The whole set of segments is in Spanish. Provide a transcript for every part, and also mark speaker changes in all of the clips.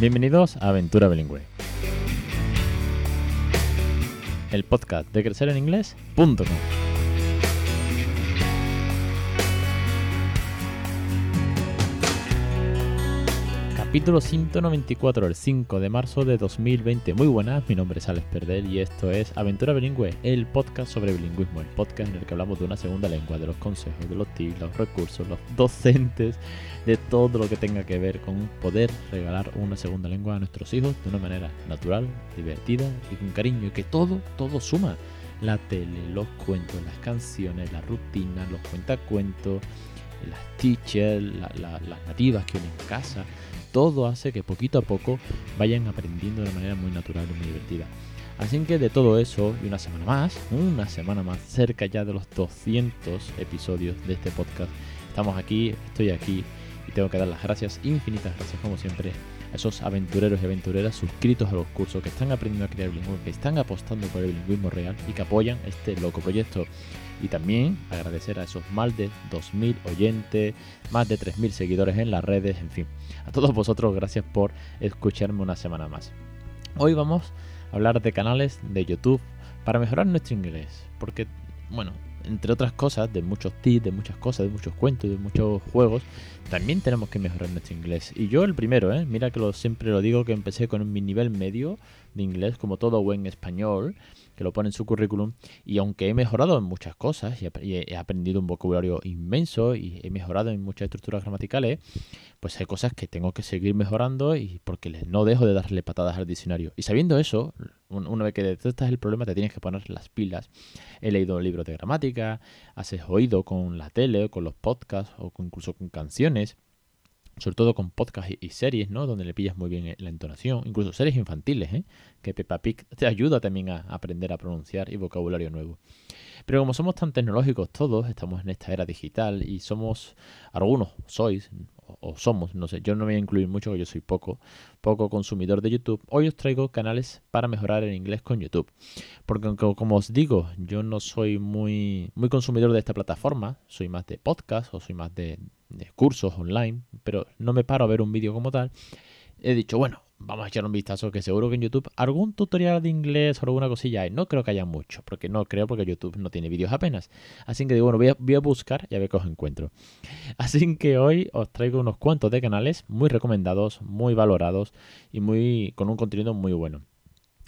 Speaker 1: Bienvenidos a Aventura Bilingüe. El podcast de crecereninglés.com. Capítulo 194, el 5 de marzo de 2020. Muy buenas, mi nombre es Alex Perdel y esto es Aventura Bilingüe, el podcast sobre bilingüismo, el podcast en el que hablamos de una segunda lengua, de los consejos, de los tips, los recursos, los docentes, de todo lo que tenga que ver con poder regalar una segunda lengua a nuestros hijos de una manera natural, divertida y con cariño, y que todo, todo suma. La tele, los cuentos, las canciones, la rutina, los cuentacuentos, las teachers, las nativas que unen en casa todo hace que poquito a poco vayan aprendiendo de manera muy natural y muy divertida. Así que de todo eso y una semana más, una semana más cerca ya de los 200 episodios de este podcast, estamos aquí, estoy aquí y tengo que dar las gracias, infinitas gracias como siempre a esos aventureros y aventureras suscritos a los cursos que están aprendiendo a crear bilingüismo, que están apostando por el bilingüismo real y que apoyan este loco proyecto. Y también agradecer a esos más de 2.000 oyentes, más de 3.000 seguidores en las redes, en fin. A todos vosotros gracias por escucharme una semana más. Hoy vamos a hablar de canales de YouTube para mejorar nuestro inglés. Porque, bueno, entre otras cosas, de muchos tips, de muchas cosas, de muchos cuentos, de muchos juegos, también tenemos que mejorar nuestro inglés. Y yo el primero, ¿eh? mira que lo, siempre lo digo que empecé con mi nivel medio de inglés, como todo buen español, que lo pone en su currículum. Y aunque he mejorado en muchas cosas y he aprendido un vocabulario inmenso y he mejorado en muchas estructuras gramaticales, pues hay cosas que tengo que seguir mejorando y porque no dejo de darle patadas al diccionario. Y sabiendo eso, una vez que detectas el problema te tienes que poner las pilas. He leído libros de gramática, has oído con la tele, con los podcasts o incluso con canciones sobre todo con podcasts y, series, ¿no? Donde le pillas muy bien eh, la entonación, incluso series infantiles, ¿eh? Que Peppa Pig te ayuda también a aprender a pronunciar y vocabulario nuevo. Pero como somos tan tecnológicos todos, estamos en esta era digital y somos, algunos sois, o somos, no sé, yo no me voy a incluir mucho, porque yo soy poco, poco consumidor de YouTube. Hoy os traigo canales para mejorar el inglés con YouTube. Porque como os digo, yo no soy muy, muy consumidor de esta plataforma, soy más de podcast o soy más de, de cursos online, pero no me paro a ver un vídeo como tal. He dicho, bueno, vamos a echar un vistazo que seguro que en YouTube algún tutorial de inglés o alguna cosilla hay. No creo que haya mucho, porque no creo porque YouTube no tiene vídeos apenas. Así que digo, bueno, voy a, voy a buscar y a ver qué os encuentro. Así que hoy os traigo unos cuantos de canales muy recomendados, muy valorados y muy con un contenido muy bueno.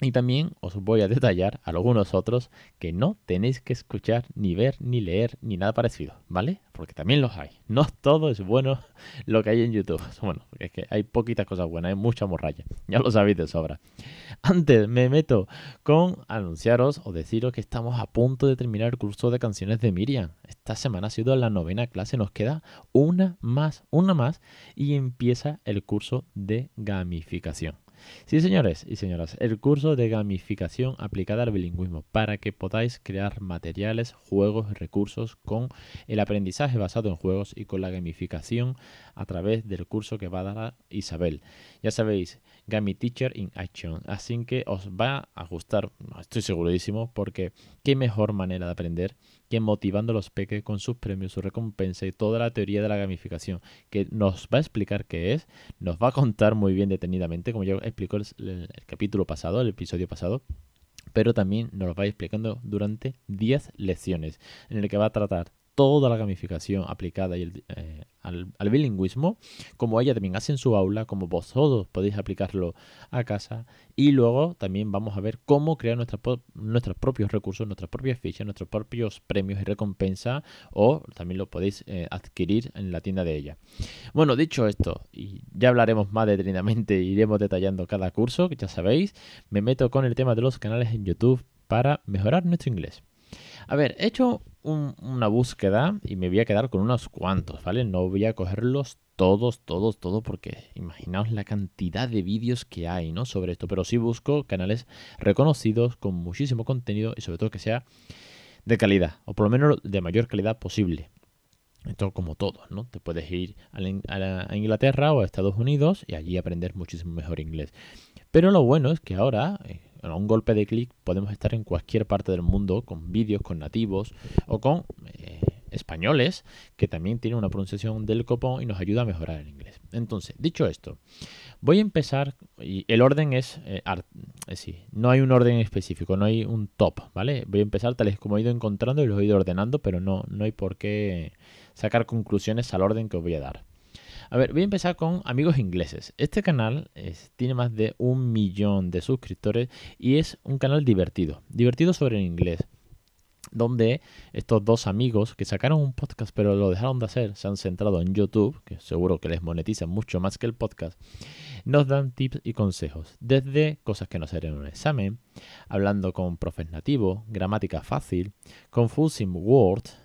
Speaker 1: Y también os voy a detallar algunos otros que no tenéis que escuchar, ni ver, ni leer, ni nada parecido, ¿vale? Porque también los hay. No todo es bueno lo que hay en YouTube. Bueno, es que hay poquitas cosas buenas, hay mucha morralla. Ya lo sabéis de sobra. Antes me meto con anunciaros o deciros que estamos a punto de terminar el curso de canciones de Miriam. Esta semana ha sido la novena clase, nos queda una más, una más y empieza el curso de gamificación. Sí, señores y señoras, el curso de gamificación aplicada al bilingüismo para que podáis crear materiales, juegos recursos con el aprendizaje basado en juegos y con la gamificación a través del curso que va a dar Isabel. Ya sabéis, Gami Teacher in Action. Así que os va a gustar, estoy segurísimo, porque qué mejor manera de aprender que motivando los peques con sus premios, su recompensa y toda la teoría de la gamificación, que nos va a explicar qué es, nos va a contar muy bien detenidamente, como ya explicó el, el capítulo pasado, el episodio pasado pero también nos lo va explicando durante 10 lecciones, en el que va a tratar toda la gamificación aplicada eh, al, bilingüismo, como ella también hace en su aula, como vosotros podéis aplicarlo a casa. Y luego también vamos a ver cómo crear nuestros propios recursos, nuestras propias fichas, nuestros propios premios y recompensas, o también lo podéis eh, adquirir en la tienda de ella. Bueno, dicho esto, y ya hablaremos más detenidamente, iremos detallando cada curso, que ya sabéis, me meto con el tema de los canales en YouTube para mejorar nuestro inglés. A ver, he hecho una búsqueda y me voy a quedar con unos cuantos, ¿vale? No voy a cogerlos todos, todos, todos, porque imaginaos la cantidad de vídeos que hay, ¿no? Sobre esto, pero sí busco canales reconocidos con muchísimo contenido y sobre todo que sea de calidad, o por lo menos de mayor calidad posible. Esto como todo, ¿no? Te puedes ir a, Inglaterra o a Estados Unidos y allí aprender muchísimo mejor inglés. Pero lo bueno es que ahora, eh, a un golpe de clic, podemos estar en cualquier parte del mundo con vídeos, con nativos o con eh, españoles que también tienen una pronunciación del copón y nos ayuda a mejorar el inglés. Entonces, dicho esto, voy a empezar y el orden es, eh, eh no hay un orden específico, no hay un top, ¿vale? Voy a empezar tal y como he ido encontrando y los he ido ordenando, pero no, no hay por qué sacar conclusiones al orden que os voy a dar. A ver, voy a empezar con amigos ingleses. Este canal tiene más de un millón de suscriptores y es un canal divertido. Divertido sobre el inglés donde estos dos amigos que sacaron un podcast pero lo dejaron de hacer, se han centrado en YouTube, que seguro que les monetiza mucho más que el podcast, nos dan tips y consejos, desde cosas que no serían un examen, hablando con profes nativos, gramática fácil, confusing words,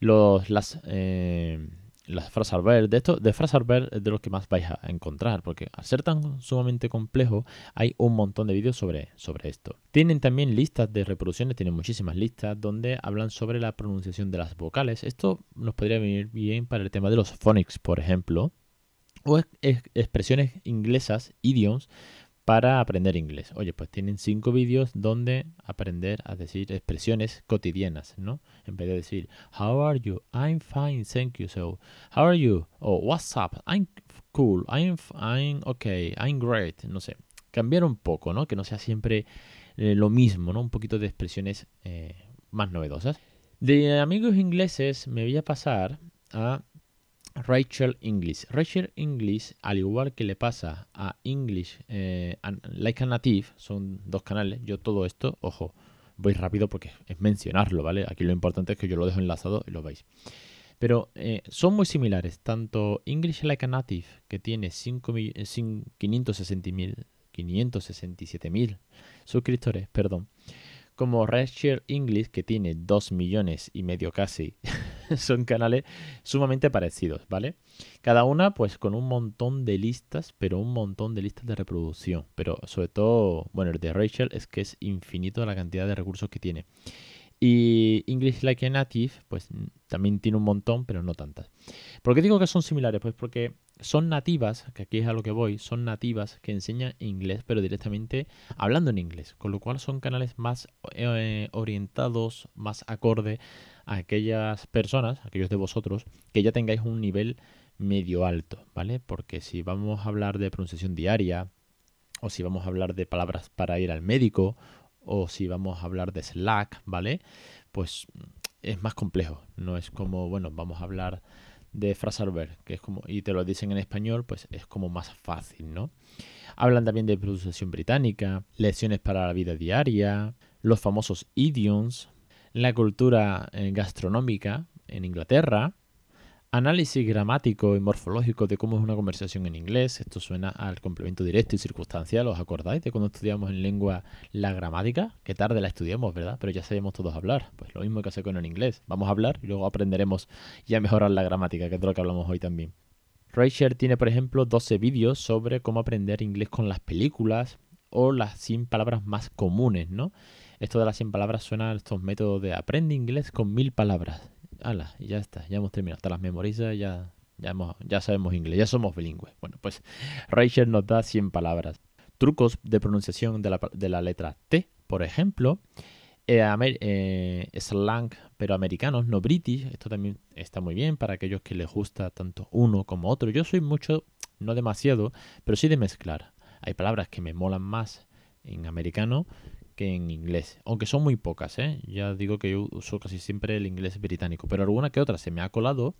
Speaker 1: los, las, eh, las frasas ver, de esto, de frasas ver es de los que más vais a encontrar, porque al ser tan sumamente complejo, hay un montón de vídeos sobre, sobre esto. Tienen también listas de reproducciones, tienen muchísimas listas donde hablan sobre la pronunciación de las vocales. Esto nos podría venir bien para el tema de los phonics, por ejemplo, o expresiones inglesas, idioms, para aprender inglés. Oye, pues tienen cinco vídeos donde aprender a decir expresiones cotidianas, ¿no? En vez de decir, How are you? I'm fine, thank you. So, How are you? O What's up? I'm cool. I'm, I'm okay. I'm great. No sé. Cambiar un poco, ¿no? Que no sea siempre eh, lo mismo, ¿no? Un poquito de expresiones eh, más novedosas. De amigos ingleses me voy a pasar a Rachel English. Rachel English, al igual que le pasa a English eh, Like a Native, son dos canales. Yo todo esto, ojo, voy rápido porque es mencionarlo, ¿vale? Aquí lo importante es que yo lo dejo enlazado y lo veis. Pero eh, son muy similares, tanto English Like a Native, que tiene 567.000 eh, suscriptores, perdón, como Rachel English, que tiene 2 millones y medio casi son canales sumamente parecidos, ¿vale? Cada una pues con un montón de listas, pero un montón de listas de reproducción. Pero sobre todo, bueno, el de Rachel es que es infinito la cantidad de recursos que tiene. Y English Like a Native, pues también tiene un montón, pero no tantas. ¿Por qué digo que son similares? Pues porque son nativas, que aquí es a lo que voy, son nativas que enseñan inglés, pero directamente hablando en inglés. Con lo cual son canales más eh, orientados, más acorde a aquellas personas, aquellos de vosotros, que ya tengáis un nivel medio alto, ¿vale? Porque si vamos a hablar de pronunciación diaria, o si vamos a hablar de palabras para ir al médico, o si vamos a hablar de Slack, ¿vale? Pues es más complejo. No es como, bueno, vamos a hablar de Fraserberg, que es como, y te lo dicen en español, pues es como más fácil, ¿no? Hablan también de pronunciación británica, lecciones para la vida diaria, los famosos idioms, la cultura eh, gastronómica en Inglaterra, análisis gramático y morfológico de cómo es una conversación en inglés. Esto suena al complemento directo y circunstancial. ¿Os acordáis de cuando estudiamos en lengua la gramática? Qué tarde la estudiamos, ¿verdad? Pero ya sabemos todos hablar. Pues lo mismo que hace con el inglés. Vamos a hablar y luego aprenderemos ya a mejorar la gramática, que es de lo que hablamos hoy también. Rachel tiene, por ejemplo, 12 vídeos sobre cómo aprender inglés con las películas o las 100 palabras más comunes, ¿no? Esto de las 100 palabras suena a estos métodos de aprende inglés con mil palabras. Hala, y ya está, ya hemos terminado. Hasta las memorizas, ya, ya, ya sabemos inglés, ya somos bilingües. Bueno, pues Rachel nos da 100 palabras. Trucos de pronunciación de la, de la letra T, por ejemplo. Eh, eh, slang, pero americanos, no british. Esto también está muy bien para aquellos que les gusta tanto uno como otro. Yo soy mucho, no demasiado, pero sí de mezclar. Hay palabras que me molan más en americano que en inglés, aunque son muy pocas, ¿eh? Ya digo que yo uso casi siempre el inglés británico, pero alguna que otra se me ha colado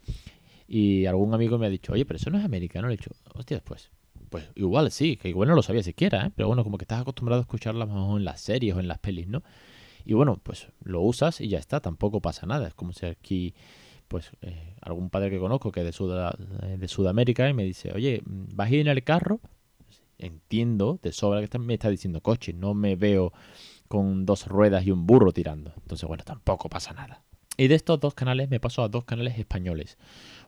Speaker 1: y algún amigo me ha dicho, oye, pero eso no es americano, le he dicho, hostia, pues, pues igual sí, que igual no lo sabía siquiera, ¿eh? Pero bueno, como que estás acostumbrado a escucharla más en las series o en las pelis, ¿no? Y bueno, pues lo usas y ya está, tampoco pasa nada, es como si aquí pues eh, algún padre que conozco que es de, de Sudamérica y me dice, oye, ¿vas a ir en el carro? Entiendo de sobra que me está diciendo coche, no me veo con dos ruedas y un burro tirando. Entonces, bueno, tampoco pasa nada. Y de estos dos canales me paso a dos canales españoles.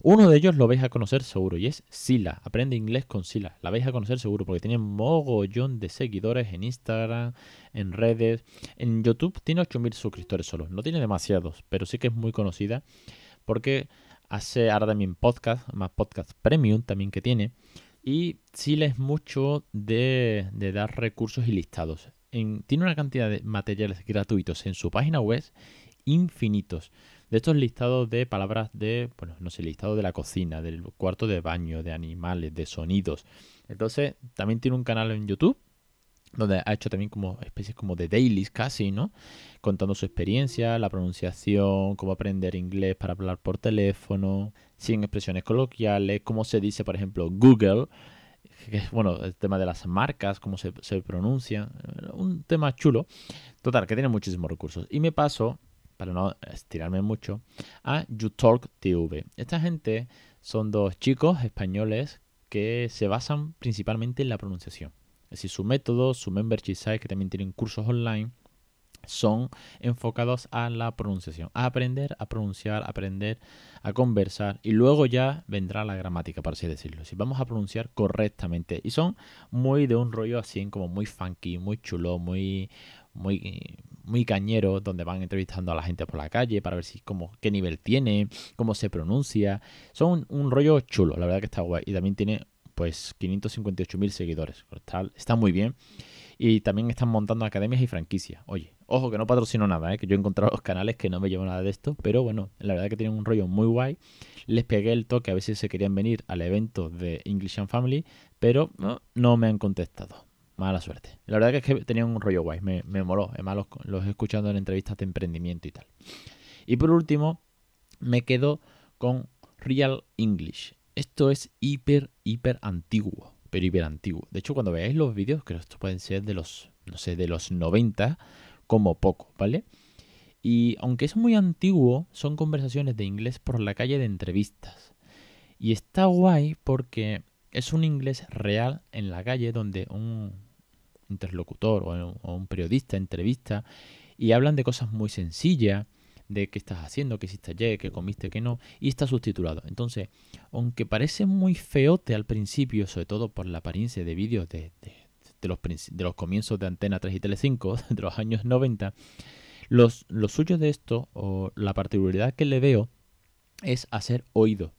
Speaker 1: Uno de ellos lo vais a conocer seguro y es Sila. Aprende inglés con Sila. La vais a conocer seguro porque tiene mogollón de seguidores en Instagram, en redes. En YouTube tiene 8.000 suscriptores solo. No tiene demasiados, pero sí que es muy conocida porque hace ahora también podcast, más podcast premium también que tiene. Y Sila es mucho de, dar recursos y listados. tiene una cantidad de materiales gratuitos en su página web infinitos, de estos listados de palabras de, bueno, no sé, listado de la cocina, del cuarto de baño, de animales, de sonidos. Entonces, también tiene un canal en YouTube donde ha hecho también como especies como de dailies casi, ¿no? Contando su experiencia, la pronunciación, cómo aprender inglés para hablar por teléfono, sin expresiones coloquiales, cómo se dice, por ejemplo, Google, que es, bueno, el tema de las marcas, cómo se, se pronuncian, un tema chulo. Total, que tiene muchísimos recursos. Y me paso, para no estirarme mucho, a YouTalk TV. Esta gente son dos chicos españoles que se basan principalmente en la pronunciación. Es decir, su método, su membership site, que también tienen cursos online, son enfocados a la pronunciación, a aprender a pronunciar, aprender a conversar y luego ya vendrá la gramática, por así decirlo. Si vamos a pronunciar correctamente y son muy de un rollo así como muy funky, muy chulo, muy muy muy cañero donde van entrevistando a la gente por la calle para ver si como qué nivel tiene, cómo se pronuncia. Son un, un rollo chulo, la verdad que está guay y también tiene pues 558.000 seguidores. Está, muy bien. Y también están montando academias y franquicias. Oye, ojo que no patrocino nada, ¿eh? que yo he encontrado los canales que no me llevo nada de esto, pero bueno, la verdad que tienen un rollo muy guay. Les pegué el toque a ver si se querían venir al evento de English and Family, pero no, me han contestado. Mala suerte. La verdad que es que tenían un rollo guay, me, me moló. Además los, los he escuchado en entrevistas de emprendimiento y tal. Y por último, me quedo con Real English. Esto es hiper, hiper antiguo, pero hiper antiguo. De hecho, cuando veáis los vídeos, creo que estos pueden ser de los, no sé, de los 90 como poco, ¿vale? Y aunque es muy antiguo, son conversaciones de inglés por la calle de entrevistas. Y está guay porque es un inglés real en la calle donde un interlocutor o un periodista entrevista y hablan de cosas muy sencillas de qué estás haciendo, qué hiciste ayer, qué comiste, qué no, y está subtitulado. Entonces, aunque parece muy feote al principio, sobre todo por la apariencia de vídeos de, los, de los comienzos de Antena 3 y Tele5, de los años 90, los, lo suyo de esto, o la particularidad que le veo, es hacer oído.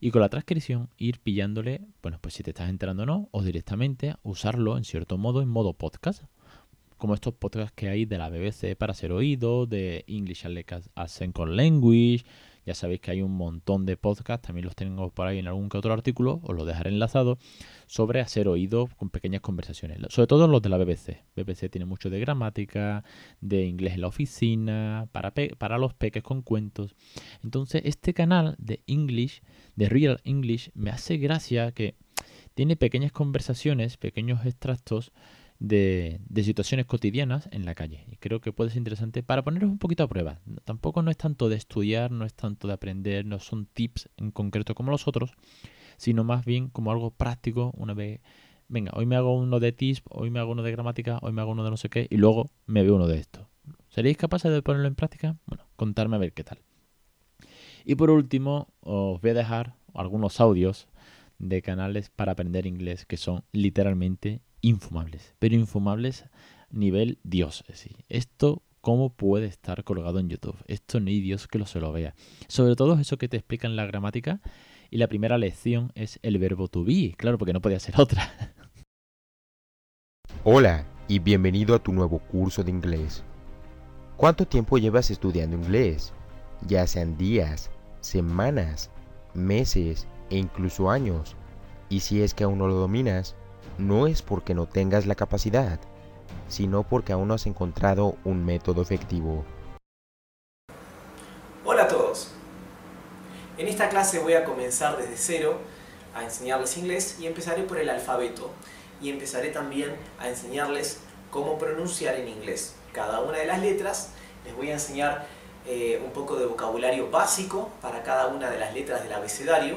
Speaker 1: Y con la transcripción ir pillándole, bueno, pues si te estás enterando o no, o directamente usarlo en cierto modo en modo podcast como estos podcasts que hay de la BBC para ser oído, de English as Second Language. Ya sabéis que hay un montón de podcasts, también los tengo por ahí en algún que otro artículo, os lo dejaré enlazado, sobre hacer oído con pequeñas conversaciones. Sobre todo los de la BBC. BBC tiene mucho de gramática, de inglés en la oficina, para, para los peques con cuentos. Entonces, este canal de English, de Real English, me hace gracia que tiene pequeñas conversaciones, pequeños extractos de, situaciones cotidianas en la calle. Y creo que puede ser interesante para poneros un poquito a prueba. Tampoco no es tanto de estudiar, no es tanto de aprender, no son tips en concreto como los otros, sino más bien como algo práctico una vez... Venga, hoy me hago uno de tips, hoy me hago uno de gramática, hoy me hago uno de no sé qué y luego me veo uno de esto. ¿Seréis capaces de ponerlo en práctica? Bueno, contarme a ver qué tal. Y por último, os voy a dejar algunos audios de canales para aprender inglés que son literalmente infumables, pero infumables nivel Dios. Es decir, esto cómo puede estar colgado en YouTube. Esto ni Dios que lo se lo vea. Sobre todo eso que te explican la gramática y la primera lección es el verbo to be, claro, porque no podía ser otra.
Speaker 2: Hola y bienvenido a tu nuevo curso de inglés. ¿Cuánto tiempo llevas estudiando inglés? Ya sean días, semanas, meses e incluso años. Y si es que aún no lo dominas, no es porque no tengas la capacidad, sino porque aún no has encontrado un método efectivo.
Speaker 3: Hola a todos. En esta clase voy a comenzar desde cero a enseñarles inglés y empezaré por el alfabeto y empezaré también a enseñarles cómo pronunciar en inglés. Cada una de las letras les voy a enseñar eh, un poco de vocabulario básico para cada una de las letras del abecedario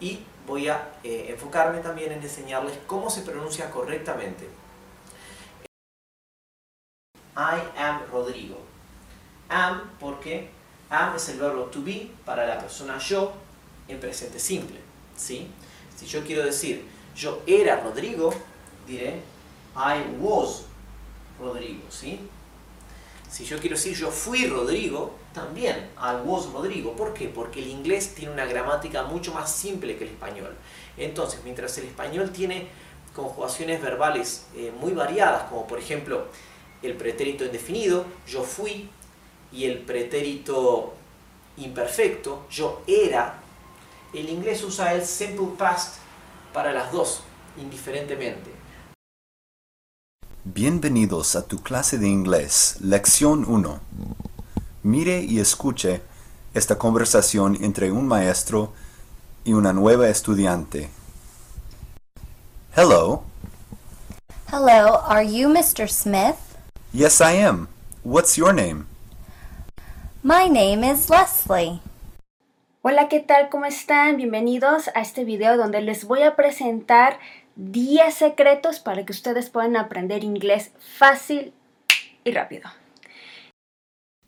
Speaker 3: y voy a eh, enfocarme también en enseñarles cómo se pronuncia correctamente. I am Rodrigo. Am porque am es el verbo to be para la persona yo en presente simple. ¿sí? Si yo quiero decir yo era Rodrigo, diré I was Rodrigo. ¿sí? Si yo quiero decir yo fui Rodrigo, también I was Rodrigo. ¿Por qué? Porque el inglés tiene una gramática mucho más simple que el español. Entonces, mientras el español tiene conjugaciones verbales eh, muy variadas, como por ejemplo el pretérito indefinido, yo fui, y el pretérito imperfecto, yo era, el inglés usa el simple past para las dos, indiferentemente.
Speaker 4: Bienvenidos a tu clase de inglés, lección 1. Mire y escuche esta conversación entre un maestro y una nueva estudiante. Hello.
Speaker 5: Hello, are you Mr. Smith?
Speaker 4: Yes, I am. What's your name?
Speaker 5: My name is Leslie.
Speaker 6: Hola, ¿qué tal? ¿Cómo están? Bienvenidos a este video donde les voy a presentar 10 secretos para que ustedes puedan aprender inglés fácil y rápido.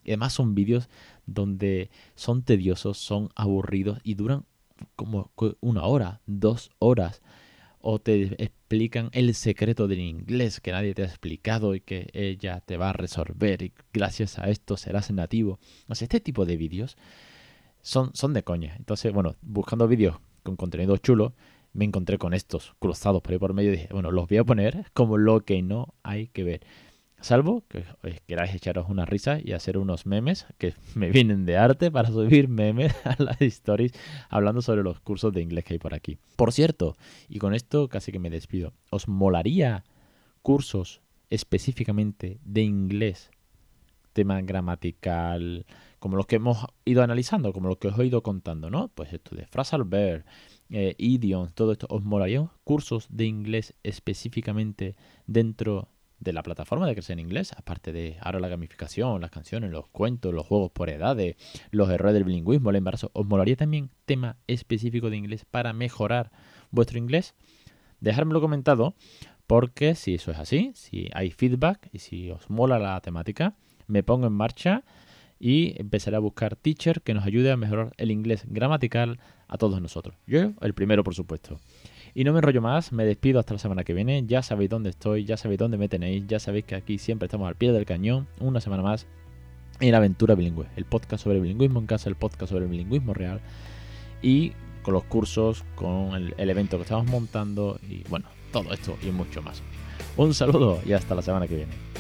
Speaker 1: Y además son vídeos donde son tediosos, son aburridos y duran como una hora, dos horas. O te explican el secreto del inglés que nadie te ha explicado y que ella te va a resolver y gracias a esto serás nativo. O sea, este tipo de vídeos son, son de coña. Entonces, bueno, buscando vídeos con contenido chulo, me encontré con estos cruzados por ahí por medio y dije, bueno, los voy a poner como lo que no hay que ver. Salvo que queráis echaros una risa y hacer unos memes que me vienen de arte para subir memes a las stories hablando sobre los cursos de inglés que hay por aquí. Por cierto, y con esto casi que me despido, ¿os molaría cursos específicamente de inglés? Tema gramatical, como los que hemos ido analizando, como los que os he ido contando, ¿no? Pues esto de phrasal verb, eh, todo esto. ¿Os molaría cursos de inglés específicamente dentro de la plataforma de Crecer en Inglés, aparte de ahora la gamificación, las canciones, los cuentos, los juegos por edades, los errores del bilingüismo, el embarazo, ¿os molaría también tema específico de inglés para mejorar vuestro inglés? Dejármelo comentado, porque si eso es así, si hay feedback y si os mola la temática, me pongo en marcha y empezaré a buscar teacher que nos ayude a mejorar el inglés gramatical a todos nosotros. Yo, el primero, por supuesto. Y no me enrollo más, me despido hasta la semana que viene. Ya sabéis dónde estoy, ya sabéis dónde me tenéis, ya sabéis que aquí siempre estamos al pie del cañón, una semana más en Aventura Bilingüe, el podcast sobre bilingüismo en casa, el podcast sobre el bilingüismo real y con los cursos, con el, el evento que estamos montando y bueno, todo esto y mucho más. Un saludo y hasta la semana que viene.